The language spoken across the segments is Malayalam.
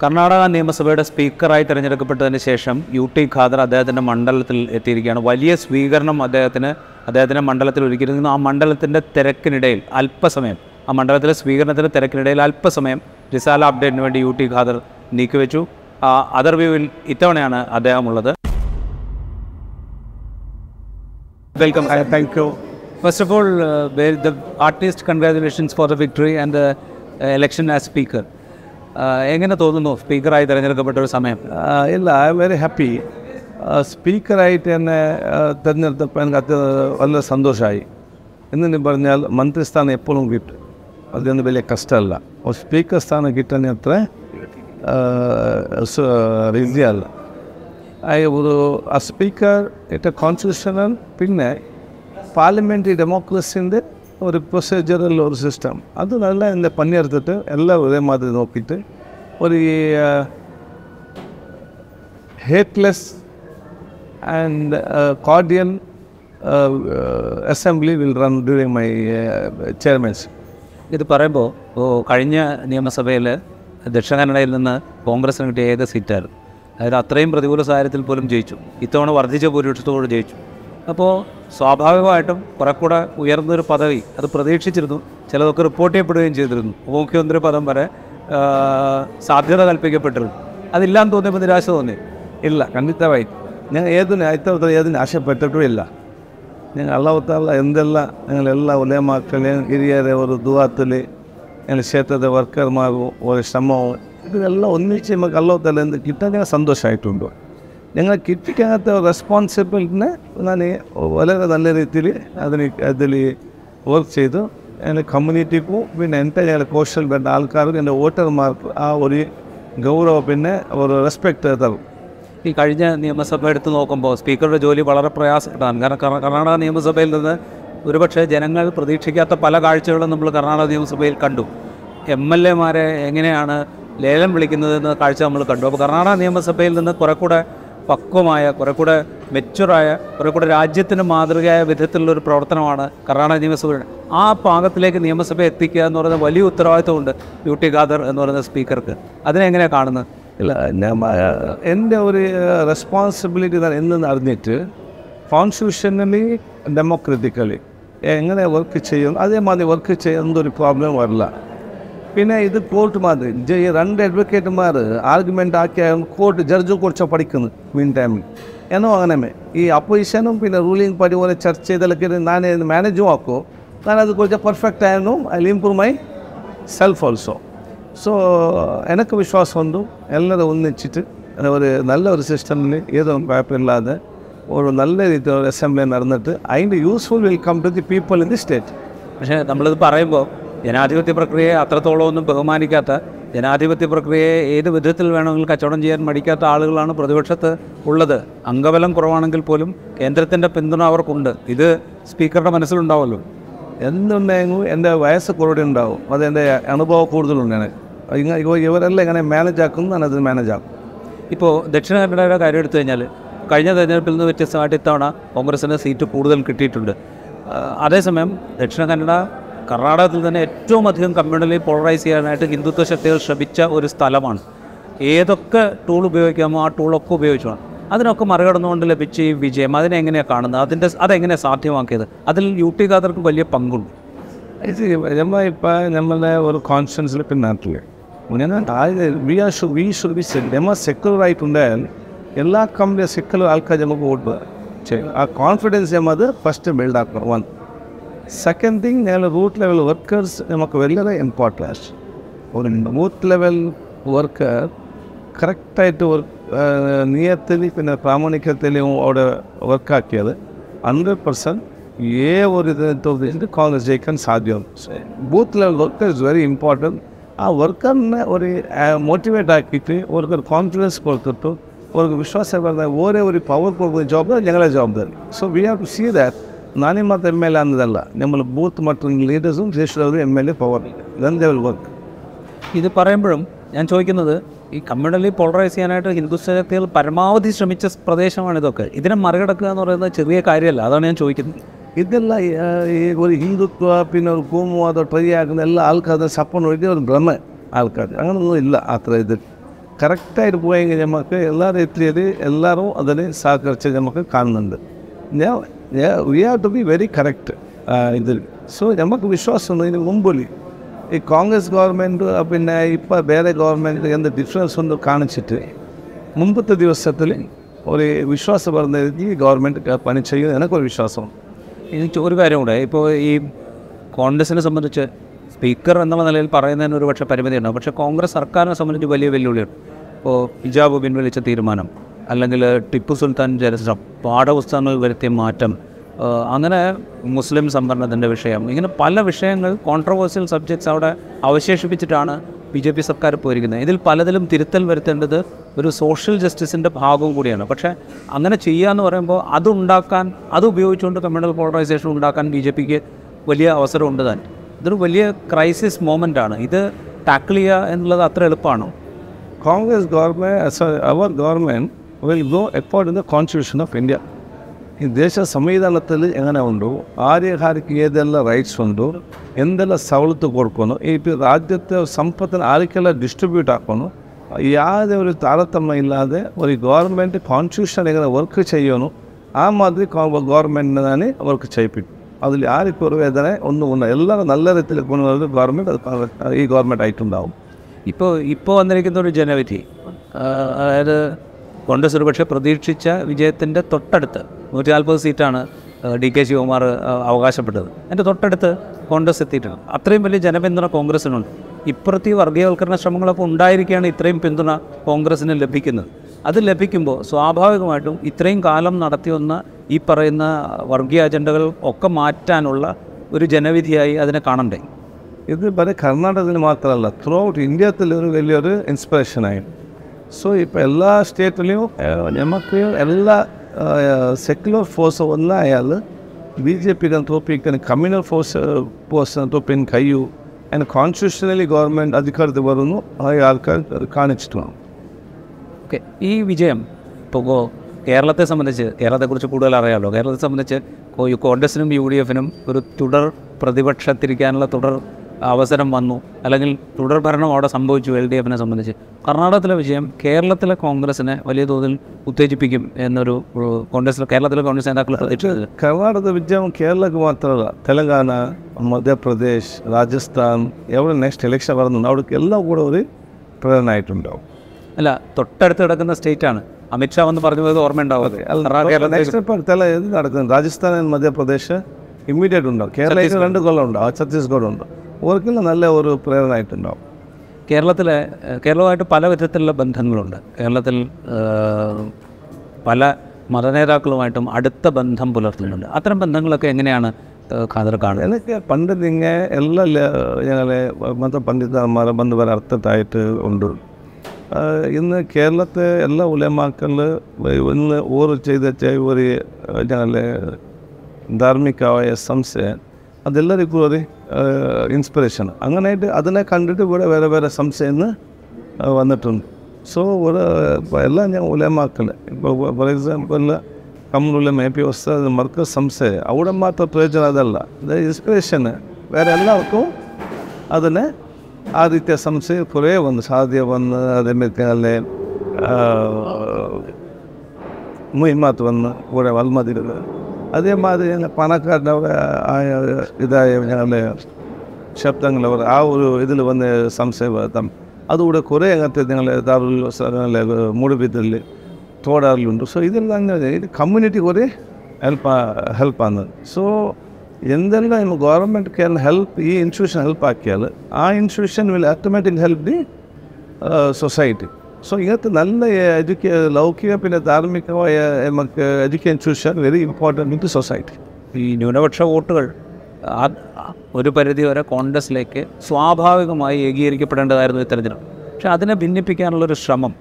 കർണാടക നിയമസഭയുടെ സ്പീക്കറായി തിരഞ്ഞെടുക്കപ്പെട്ടതിന് ശേഷം യു ടി ഖാദർ അദ്ദേഹത്തിന്റെ മണ്ഡലത്തിൽ എത്തിയിരിക്കുകയാണ്. വലിയ സ്വീകരണം അദ്ദേഹത്തിന് അദ്ദേഹത്തിന്റെ മണ്ഡലത്തിൽ ഒരുക്കിയിരുന്നു. ആ മണ്ഡലത്തിന്റെ തിരക്കിനിടയിൽ അല്പസമയം ആ മണ്ഡലത്തിലെ സ്വീകരണത്തിന്റെ തിരക്കിനിടയിൽ അല്പസമയം റിസാല അപ്ഡേറ്റിന് വേണ്ടി യു ടി ഖാദർ നീക്കിവെച്ചു. അതർ വ്യൂവിൽ ഇത്തവണയാണ് അദ്ദേഹം ഉള്ളത് welcome thank you. First of all the artist congratulations for the victory and the election as uh, എങ്ങനെ തോന്നുന്നു സ്പീക്കറായി തിരഞ്ഞെടുക്കപ്പെട്ട ഒരു സമയം? ഇല്ല ഐ എം വെരി ഹാപ്പി. സ്പീക്കറായിട്ട് എന്നെ തിരഞ്ഞെടുത്തപ്പോൾ എനിക്ക് അത് വളരെ സന്തോഷമായി എന്നു പറഞ്ഞാൽ മന്ത്രിസ്ഥാനം എപ്പോഴും കിട്ടും. അതൊന്നും വലിയ കഷ്ടമല്ല. ഒരു സ്പീക്കർ സ്ഥാനം കിട്ടാൻ അത്ര ഈസിയല്ല ഐ ഒരു ആ സ്പീക്കർ ഇറ്റ് കോൺസ്റ്റിറ്റ്യൂഷണൽ പിന്നെ പാർലമെന്ററി ഡെമോക്രസിന്റെ ഒരു പ്രൊസീജിയറൽ ഒരു സിസ്റ്റം. അത് നല്ല എന്റെ പണിയെടുത്തിട്ട് എല്ലാം ഒരേ മാതിരി നോക്കിയിട്ട് ഒരു hateless and uh, assembly will run assembly my chairmans. ഇത് പറയുമ്പോൾ കഴിഞ്ഞ നിയമസഭയിൽ ദക്ഷിണ കന്നഡയിൽ നിന്ന് കോൺഗ്രസിന് കിട്ടിയ ഏക സീറ്റായിരുന്നു അതായത് അത്രയും പ്രതികൂല സാഹചര്യത്തിൽ പോലും ജയിച്ചു. ഇത്തവണ വർദ്ധിച്ച ഭൂരിപക്ഷത്തോട് ജയിച്ചു. അപ്പോൾ സ്വാഭാവികമായിട്ടും കുറെ കൂടെ ഉയർന്നൊരു പദവി അത് പ്രതീക്ഷിച്ചിരുന്നു. ചിലതൊക്കെ റിപ്പോർട്ട് ചെയ്യപ്പെടുകയും ചെയ്തിരുന്നു. ഉപമുഖ്യമന്ത്രി പദം വരെ സാധ്യത കൽപ്പിക്കപ്പെട്ടിരുന്നു. അതില്ലാന്ന് തോന്നിയപ്പോൾ നിരാശ തോന്നി. ഇല്ല ഖണ്ഡിതമായി ഞങ്ങൾ ഏതിന് അയത്തവത്ത ഏതിന് ആശപ്പെട്ടിട്ടുമില്ല ഞങ്ങൾ അള്ളാവത്താവുള്ള എന്തെല്ലാം ഞങ്ങളെല്ലാ ഉലയമാക്കളെയും ഹിരിയരെ ഒരു ദുവാത്തിൽ ഞങ്ങൾ ക്ഷേത്രത്തെ വർക്കർമാരും ഒരു ശ്രമവും ഇതെല്ലാം ഒന്നിച്ച് നമുക്ക് അള്ളാവത്തല്ല എന്ത് കിട്ടാൻ ഞങ്ങൾ സന്തോഷമായിട്ടുണ്ട് ഞങ്ങൾ കിട്ടിക്കാത്ത റെസ്പോൺസിബിലിറ്റിനെ ഞാൻ വളരെ നല്ല രീതിയിൽ അതിന് അതിൽ വർക്ക് ചെയ്തു. എന്റെ കമ്മ്യൂണിറ്റിക്കും പിന്നെ എന്റെ ഞങ്ങളുടെ കോസ്റ്റൽ വേണ്ട ആൾക്കാർക്കും എന്റെ വോട്ടർമാർക്ക് ആ ഒരു ഗൗരവം പിന്നെ ഒരു റെസ്പെക്റ്റ് തരും. ഈ കഴിഞ്ഞ നിയമസഭ എടുത്ത് നോക്കുമ്പോൾ സ്പീക്കറുടെ ജോലി വളരെ പ്രയാസപ്പെട്ടാണ് കാരണം കർണാടക നിയമസഭയിൽ നിന്ന് ഒരുപക്ഷെ ജനങ്ങൾ പ്രതീക്ഷിക്കാത്ത പല കാഴ്ചകളും നമ്മൾ കർണാടക നിയമസഭയിൽ കണ്ടു. എം എൽ എമാരെ എങ്ങനെയാണ് ലേലം വിളിക്കുന്നതെന്ന് കാഴ്ച നമ്മൾ കണ്ടു. അപ്പോൾ കർണാടക നിയമസഭയിൽ നിന്ന് കുറെ കൂടെ പക്വമായ കുറെ കൂടെ മെച്ചുറായ കുറെ കൂടെ രാജ്യത്തിന് മാതൃകയായ വിധത്തിലുള്ള ഒരു പ്രവർത്തനമാണ് കർണാടക നിയമസഭയുടെ. ആ പാകത്തിലേക്ക് നിയമസഭ എത്തിക്കുക എന്ന് പറയുന്ന വലിയ ഉത്തരവാദിത്വമുണ്ട് യു ടി ഖാദർ എന്ന് പറയുന്ന സ്പീക്കർക്ക്. അതിനെങ്ങനെയാണ് കാണുന്നത്? ഇല്ല എന്റെ ഒരു റെസ്പോൺസിബിലിറ്റി എന്ന് അറിഞ്ഞിട്ട് കോൺസ്റ്റിറ്റ്യൂഷനലി ഡെമോക്രറ്റിക്കലി എങ്ങനെ വർക്ക് ചെയ്യും? അതേമാതിരി വർക്ക് ചെയ്യുന്നൊരു പ്രോബ്ലം വരില്ല. പിന്നെ ഇത് കോർട്ട് മാതിരി ജ- ഈ രണ്ട് അഡ്വക്കേറ്റുമാർ ആർഗ്യുമെന്റ് ആക്കിയ കോർട്ട് ജഡ്ജ് കുറച്ച് പഠിക്കുന്നു മീൻ ടൈമിൽ ಏನೋ അങ്ങനെ ഈ അപ്പോസിഷനും പിന്നെ റൂളിംഗ് പാർട്ടി പോലെ ചർച്ച ചെയ്തലൊക്കെ ഞാൻ മാനേജും ആക്കോ ഞാൻ അത് കുറച്ച് പെർഫെക്റ്റ് ആയിരുന്നു I improve myself also so എനിക്ക് വിശ്വാസമുണ്ട് എല്ലാവരും ഒന്നിച്ചിട്ട് ഒരു നല്ല ഒരു സിസ്റ്റമിൽ ഏതോ കുഴപ്പമില്ലാതെ ഒരു നല്ല രീതിയിൽ അസംബ്ലി നടന്നിട്ട് അതിന്റെ useful will come to the people in the state പക്ഷേ നമ്മളിത് പറയുമ്പോൾ ജനാധിപത്യ പ്രക്രിയയെ അത്രത്തോളം ഒന്നും ബഹുമാനിക്കാത്ത ജനാധിപത്യ പ്രക്രിയയെ ഏത് വിധത്തിൽ വേണമെങ്കിലും കച്ചവടം ചെയ്യാൻ മടിക്കാത്ത ആളുകളാണ് പ്രതിപക്ഷത്ത് ഉള്ളത്. അംഗബലം കുറവാണെങ്കിൽ പോലും കേന്ദ്രത്തിന്റെ പിന്തുണ അവർക്കുണ്ട്. ഇത് സ്പീക്കറുടെ മനസ്സിലുണ്ടാവുമല്ലോ എന്തുണ്ടെങ്കിലും എന്റെ വയസ്സ് കുറേ ഉണ്ടാവും. അതെന്റെ അനുഭവം കൂടുതലുണ്ട് ഇങ്ങനെ ഇങ്ങ- ഇവ- ഇവരെല്ലാം ഇങ്ങനെ മാനേജ് ആക്കും ഞാനത് മാനേജ് ആക്കും. ഇപ്പോൾ ദക്ഷിണ കന്നഡയുടെ കാര്യം എടുത്തു കഴിഞ്ഞാൽ കഴിഞ്ഞ തെരഞ്ഞെടുപ്പിൽ നിന്ന് വ്യത്യസ്തമായിട്ട് ഇത്തവണ കോൺഗ്രസിന് സീറ്റ് കൂടുതൽ കിട്ടിയിട്ടുണ്ട്. അതേസമയം ദക്ഷിണ കന്നഡ കർണാടകത്തിൽ തന്നെ ഏറ്റവും അധികം കമ്മ്യൂണലി പോളറൈസ് ചെയ്യാനായിട്ട് ഹിന്ദുത്വ ശക്തികൾ ശ്രമിച്ച ഒരു സ്ഥലമാണ്. ഏതൊക്കെ ടൂൾ ഉപയോഗിക്കാമോ ആ ടൂളൊക്കെ ഉപയോഗിച്ചു വേണം അതിനൊക്കെ മറികടന്നുകൊണ്ട് ലഭിച്ച ഈ വിജയം അതിനെങ്ങനെയാണ് കാണുന്നത്? അതിന്റെ അതെങ്ങനെയാണ് സാധ്യമാക്കിയത്? അതിൽ യു ടി ഖാദർക്ക് വലിയ പങ്കുണ്ട്. നമ്മൾ ഇപ്പം നമ്മളെ ഒരു കോൺഫിഡൻസിൽ ഇപ്പം നാട്ടിൽ വി ആർ ഷു ബി നമ്മൾ സെക്യുലർ ആയിട്ടുണ്ടായാൽ എല്ലാ കമ്പനി സെക്യുലർ ആൾക്കാർ നമുക്ക് വോട്ട് ആ കോൺഫിഡൻസ് നമ്മൾ അത് ഫസ്റ്റ് ബിൽഡ് ആക്കണം. വൺ സെക്കൻഡ് തിങ് ഞങ്ങൾ റൂട്ട് ലെവൽ വർക്കേഴ്സ് നമുക്ക് വളരെ ഇമ്പോർട്ടന്റ് ഒരു റൂട്ട് ലെവൽ വർക്കർ കറക്റ്റായിട്ട് വർക്ക് നിയത്തിൽ പിന്നെ പ്രാമാണികത്തിലും അവിടെ വർക്കാക്കിയത് ഹൺഡ്രഡ് പെർസെന്റ് ഏ ഒരു ഇതിന്റെ കോൺഗ്രസ് ജയിക്കാൻ സാധ്യം. Booth level worker is very important ആ വർക്കറിനെ ഒരു മോട്ടിവേറ്റ് ആക്കിയിട്ട് അവർക്ക് കോൺഫിഡൻസ് കൊടുത്തിട്ട് അവർക്ക് വിശ്വാസം പറഞ്ഞാൽ ഓരോ ഒരു പവർ കൊടുക്കുന്ന ജോബ് ഞങ്ങളെ ജവാബ്ദാരി so we have to see that ನಾನೇ ಮತ್ತು ಎಮ್ ಎಲ್ ಎ ಅನ್ನೋದಲ್ಲ നമ്മൾ ബൂത്ത് മറ്റും ലീഡേഴ്സും register M L A power then the work ഇത് പറയുമ്പോഴും ഞാൻ ചോദിക്കുന്നത് ഈ കമ്മ്യൂണലി പോളറൈസ് ചെയ്യാനായിട്ട് ഹിന്ദുസ്ഥാനത്തിൽ പരമാവധി ശ്രമിച്ച പ്രദേശമാണ് ഇതൊക്കെ. ഇതിനെ മറികടക്കുക എന്ന് പറയുന്നത് ചെറിയ കാര്യമല്ല അതാണ് ഞാൻ ചോദിക്കുന്നത്. ഇതല്ല ഈ ഒരു ഹിന്ദുത്വ പിന്നെ ഒരു കോമുവാദം ട്രൈ ആക്കുന്ന എല്ലാ ആൾക്കാരും സപ്പോർട്ട് വേണ്ടി ഒരു ഭ്രമ ആൾക്കാർ അങ്ങനെയൊന്നും ഇല്ല അത്ര ഇത്. കറക്റ്റായിട്ട് പോയെങ്കിൽ നമുക്ക് എല്ലാ എത്തിയത് എല്ലാവരും അതിനെ സഹകരിച്ച് നമുക്ക് കാണുന്നുണ്ട്. ഞാൻ we have to be very correct ഇതിൽ. സോ നമുക്ക് വിശ്വാസം ഇതിന് മുമ്പിൽ ഈ കോൺഗ്രസ് ഗവൺമെന്റ് പിന്നെ ഇപ്പോൾ വേറെ ഗവൺമെന്റ് എന്ത് ഡിഫറൻസ് ഒന്ന് കാണിച്ചിട്ട് മുമ്പത്തെ ദിവസത്തിൽ ഒരു വിശ്വാസം പറഞ്ഞ ഈ ഗവൺമെന്റ് പണി ചെയ്യും എനിക്കൊരു വിശ്വാസം എനിക്ക് ഒരു കാര്യം കൂടെ ഇപ്പോൾ ഈ കോൺഗ്രസിനെ സംബന്ധിച്ച് സ്പീക്കർ എന്നുള്ള നിലയിൽ പറയുന്നതിന് ഒരു പക്ഷേ പരിമിതിയുണ്ടാവും പക്ഷേ കോൺഗ്രസ് സർക്കാരിനെ സംബന്ധിച്ച് വലിയ വെല്ലുവിളിയാണ് ഇപ്പോൾ ഹിജാബ് പിൻവലിച്ച തീരുമാനം. അല്ലെങ്കിൽ ടിപ്പു സുൽത്താൻ ചരിത്രം പാഠപുസ്തകങ്ങൾ വരുത്തിയ മാറ്റം അങ്ങനെ മുസ്ലിം സംവരണത്തിന്റെ വിഷയം ഇങ്ങനെ പല വിഷയങ്ങൾ കോൺട്രവേഴ്സ്യൽ സബ്ജക്ട്സ് അവിടെ അവശേഷിപ്പിച്ചിട്ടാണ് ബി ജെ പി സർക്കാർ പോയിരിക്കുന്നത്. ഇതിൽ പലതിലും തിരുത്തൽ വരുത്തേണ്ടത് ഒരു സോഷ്യൽ ജസ്റ്റിസിന്റെ ഭാഗവും കൂടിയാണ്. പക്ഷേ അങ്ങനെ ചെയ്യുക എന്ന് പറയുമ്പോൾ അതുണ്ടാക്കാൻ അത് ഉപയോഗിച്ചുകൊണ്ട് കമ്മ്യൂണൽ പോളറൈസേഷൻ ഉണ്ടാക്കാൻ ബി ജെ പിക്ക് വലിയ അവസരമുണ്ട് താൻ ഇതൊരു വലിയ ക്രൈസിസ് മോമെന്റ് ആണ്. ഇത് ടാക്കിൾ ചെയ്യുക എന്നുള്ളത് അത്ര എളുപ്പമാണോ? Congress government our government will go according the constitution of India ഈ ദേശ സംവിധാനത്തിൽ എങ്ങനെ ഉണ്ടോ ആര്യഹാരിക്ക് ഏതെല്ലാം റൈറ്റ്സ് ഉണ്ടോ എന്തെല്ലാം സവലത്ത് കൊടുക്കണോ ഇപ്പോൾ രാജ്യത്തെ സമ്പത്തിനെ ആർക്കെല്ലാം ഡിസ്ട്രിബ്യൂട്ട് ആക്കണോ യാതൊരു ഒരു താരതമ്യം ഇല്ലാതെ ഒരു ഗവൺമെന്റ് കോൺസ്റ്റിറ്റ്യൂഷൻ എങ്ങനെ വർക്ക് ചെയ്യണോ ആ മാതിരി ഗവൺമെന്റിനെ തന്നെ വർക്ക് ചെയ്യിപ്പിക്കും അതിൽ ആർക്കും ഒരു വേദന ഒന്നും ഉണ്ട് എല്ലാവരും നല്ല രീതിയിൽ കൊണ്ടുവന്നത് ഗവൺമെന്റ് ഈ ഗവൺമെന്റ് ആയിട്ടുണ്ടാവും ഇപ്പോൾ ഇപ്പോൾ വന്നിരിക്കുന്ന ഒരു ജനവിധി ആ, അതായത് കോൺഗ്രസ് ഒരുപക്ഷെ പ്രതീക്ഷിച്ച വിജയത്തിന്റെ തൊട്ടടുത്ത് നൂറ്റി നാൽപ്പത് സീറ്റാണ് ഡി കെ ശിവകുമാർ അവകാശപ്പെട്ടത്. എന്റെ തൊട്ടടുത്ത് കോൺഗ്രസ് എത്തിയിട്ടുണ്ട്. അത്രയും വലിയ ജനപിന്തുണ കോൺഗ്രസിനുണ്ട്. ഇപ്പുറത്ത് വർഗീയവൽക്കരണ ശ്രമങ്ങളൊക്കെ ഉണ്ടായിരിക്കുകയാണ് ഇത്രയും പിന്തുണ കോൺഗ്രസിന് ലഭിക്കുന്നത്. അത് ലഭിക്കുമ്പോൾ സ്വാഭാവികമായിട്ടും ഇത്രയും കാലം നടത്തി വന്ന ഈ പറയുന്ന വർഗീയ അജണ്ടകൾ ഒക്കെ മാറ്റാനുള്ള ഒരു ജനവിധിയായി അതിനെ കാണണ്ടേ? ഇത് പല കർണാടകത്തിൽ മാത്രമല്ല ത്രൂ ഔട്ട് ഇന്ത്യത്തിൽ ഒരു വലിയൊരു ഇൻസ്പിറേഷനായി ಸೊ ಇಪ್ಪ ಎಲ್ಲ ಸ್ಟೇಟ್ಲೆயும் நமக்கு எல்லா ಸೆಕ್ಯುಲರ್ ಫೋರ್ಸ್ ಎಲ್ಲ ಅಯಾಲು ಬಿ ಜೆ ಪಿಗನ್ನು ತೋಪಿಕ್ತಾನೆ ಕಮ್ಯುನಲ್ ಫೋರ್ಸ್ ಫೋರ್ಸನ್ನು ತೋಪಿನ ಕೈಯು ಆ್ಯಂಡ್ ಕಾನ್ಸ್ಟಿಟ್ಯೂಷನಲಿ ಗೌರ್ಮೆಂಟ್ ಅಧಿಕಾರത്തിൽ വരുന്നു. ആൾക്കാർ കാണിച്ചിട്ടുമാണ് ഓക്കെ ഈ വിജയം ഇപ്പോൾ കേരളത്തെ സംബന്ധിച്ച് കേരളത്തെക്കുറിച്ച് കൂടുതൽ അറിയാമല്ലോ കേരളത്തെ സംബന്ധിച്ച് കോൺഗ്രസിനും യു ഡി എഫിനും ഒരു തുടർ പ്രതിപക്ഷത്തിരിക്കാനുള്ള തുടർ അവസരം വന്നു. അല്ലെങ്കിൽ തുടർഭരണം അവിടെ സംഭവിച്ചു എൽ ഡി എഫിനെ സംബന്ധിച്ച്. കർണാടകത്തിലെ വിഷയം കേരളത്തിലെ കോൺഗ്രസിനെ വലിയ തോതിൽ ഉത്തേജിപ്പിക്കും എന്നൊരു കോൺഗ്രസ് കേരളത്തിലെ കോൺഗ്രസ് നേതാക്കൾ കർണാടക വിജയം കേരളക്ക് മാത്രമല്ല തെലങ്കാന മധ്യപ്രദേശ് രാജസ്ഥാൻ എവിടെ നെക്സ്റ്റ് ഇലക്ഷൻ വരുന്നുണ്ട് അവിടേക്കെല്ലാം കൂടെ ഒരു പ്രധാനമായിട്ടുണ്ടാവും. അല്ല തൊട്ടടുത്ത് കിടക്കുന്ന സ്റ്റേറ്റാണ് അമിത്ഷാ എന്ന് പറഞ്ഞു പോയത് ഓർമ്മയുണ്ടാവും. ഇത് രാജസ്ഥാൻ മധ്യപ്രദേശ് ഇമ്മീഡിയറ്റ് ഉണ്ടാവും. കേരളത്തിൽ രണ്ട് കൊല്ലം ഉണ്ടാവും ഛത്തീസ്ഗഡ് ഉണ്ടാവും ഓർക്കെല്ലാം നല്ല ഒരു പ്രേരണയായിട്ടുണ്ടാവും. കേരളത്തിലെ കേരളമായിട്ട് കേരളവുമായിട്ട് പല വിധത്തിലുള്ള ബന്ധങ്ങളുണ്ട്. കേരളത്തിൽ പല മതനേതാക്കളുമായിട്ടും അടുത്ത ബന്ധം പുലർത്തുന്നുണ്ട്. അത്തരം ബന്ധങ്ങളൊക്കെ എങ്ങനെയാണ് ഖാദർ കാണുന്നത്? എനിക്ക് പണ്ട് നിങ്ങൾ എല്ലാ ഞങ്ങളെ മത പണ്ഡിതന്മാരെ ബന്ധു അർത്ഥത്തായിട്ട് ഉണ്ട്. ഇന്ന് കേരളത്തെ എല്ലാ ഉലമാക്കൾ ഇന്ന് ഓർ ചെയ്ത ഒരു ഞങ്ങളെ ധാർമ്മികമായ സംശയം അതെല്ലാവർക്കും ഒരു ഇൻസ്പിറേഷൻ അങ്ങനെയായിട്ട് അതിനെ കണ്ടിട്ട് ഇവിടെ വേറെ വേറെ സംശയം വന്നിട്ടുണ്ട് സോ ഒരു ഇപ്പോൾ എല്ലാം ഞാൻ ഉലമാക്കൾ ഇപ്പോൾ ഫോർ എക്സാമ്പിൾ കമ്മലുള്ള മേ പി വസ്തു മർക്ക സംശയം അവിടെ മാത്രം പ്രയോജനം അതല്ല ഇത് ഇൻസ്പിറേഷന് വേറെ എല്ലാവർക്കും അതിനെ ಆ ರೀತಿಯ ಸಂಸ್ಥೆ കുറേ വന്നു സാധ്യ വന്ന് അതേമാതിരി മുഹിമാത്ത് വന്ന് കൂടെ വൽമതിരുത് അതേമാതിരി ഞങ്ങൾ പണക്കാരുടെ അവിടെ ആയ ഇതായ ഞങ്ങളുടെ ശബ്ദങ്ങൾ അവർ ആ ഒരു ഇതിൽ വന്ന് സംശയം അതുകൂടെ കുറേ അങ്ങനത്തെ ഞങ്ങളെ ദാറുൽ ഞങ്ങളെ മൂടുബിദ്ദൽ തോടാറിലുണ്ട് സോ ഇതെല്ലാം അങ്ങനെ ഇത് കമ്മ്യൂണിറ്റി കുറേ ഹെൽപ്പ് ഹെൽപ്പാണ് സോ എന്തെല്ലാം ഗവൺമെന്റ് ക്യാൻ ഹെൽപ്പ് ഈ ഇൻസ്റ്റിറ്റ്യൂഷൻ ഹെൽപ്പ് ആക്കിയാൽ ആ institution will automatic help the society so ഇങ്ങനത്തെ നല്ല എഡ്യൂക്കേ ലൗകിക പിന്നെ ധാർമ്മികമായ നമുക്ക് education very important to society ഈ ന്യൂനപക്ഷ വോട്ടുകൾ ഒരു പരിധി വരെ കോൺഗ്രസിലേക്ക് സ്വാഭാവികമായി ഏകീകരിക്കപ്പെടേണ്ടതായിരുന്നു ഈ തെരഞ്ഞെടുപ്പ്. പക്ഷെ അതിനെ ഭിന്നിപ്പിക്കാനുള്ളൊരു ശ്രമം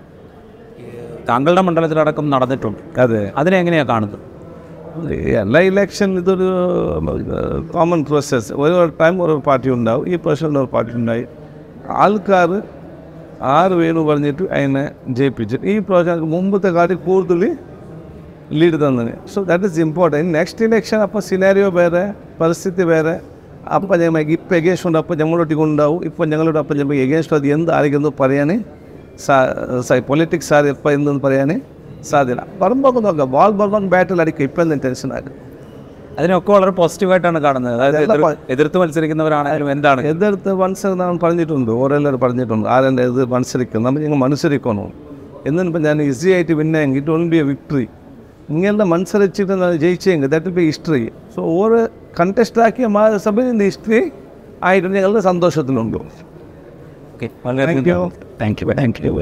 താങ്കളുടെ മണ്ഡലത്തിലടക്കം നടന്നിട്ടുണ്ട്. അതെ. അതിനെ എങ്ങനെയാണ് കാണുന്നത്? എല്ലാ ഇലക്ഷൻ ഇതൊരു കോമൺ പ്രോസസ്സ് ഒരു ടൈം ഒരു പാർട്ടി ഉണ്ടാവും ഈ പ്രശ്നമുള്ള ഒരു പാർട്ടി ഉണ്ടായി. ആൾക്കാർ ആറ് പേര് പറഞ്ഞിട്ട് അതിനെ ജയിപ്പിച്ചു ഈ പ്രാവശ്യം മുമ്പത്തെ കാട്ടി കൂടുതൽ ലീഡ് തന്നെ so that is important next election അപ്പോൾ സിനാരിയോ വേറെ പരിസ്ഥിതി വേറെ അപ്പം ഞങ്ങൾ ഇപ്പം എഗേൻസ്റ്റ് ഉണ്ട് അപ്പം ഞങ്ങളൊട്ടിക്ക് ഉണ്ടാവും ഇപ്പം ഞങ്ങളുടെ അപ്പം ഞങ്ങൾ എഗേൻസ്റ്റ് അത് എന്തായിരിക്കുന്നു പറയാൻ സാ പൊളിറ്റിക്സ് സാർ എപ്പോൾ എന്തെന്ന് പറയാൻ സാധ്യത പറയുമ്പോൾ നോക്കാം ബോൾ ബോൾ ബാറ്റിൽ അടിക്കും ഇപ്പം എന്തെങ്കിലും ടെൻഷനാക്കും അതിനൊക്കെ വളരെ പോസിറ്റീവായിട്ടാണ് കാണുന്നത്. അതായത് എതിർത്ത് മത്സരിക്കുന്നവരാണെങ്കിലും എന്താണ്? എതിർത്ത് മത്സരം പറഞ്ഞിട്ടുണ്ട് ഓരോരുത്തർ പറഞ്ഞിട്ടുണ്ട്. ആരെന്താ എതിർ മത്സരിക്കും നമ്മൾ ഞങ്ങൾ മത്സരിക്കണം എന്നിപ്പോൾ ഞാൻ ഈസി ആയിട്ട് വിന്നെങ്കിൽ it on be a victory ഇങ്ങനെ മത്സരിച്ചിട്ട് ഞാൻ ജയിച്ചെങ്കിൽ ദാറ്റ് ബി ഹിസ്റ്ററി സോ ഓരോ കണ്ടസ്റ്റ് ആക്കിയ സമയം ഇന്ന് ഹിസ്റ്ററി ആയിട്ട് ഞങ്ങളുടെ സന്തോഷത്തിലുണ്ട്. Okay thank you thank you thank you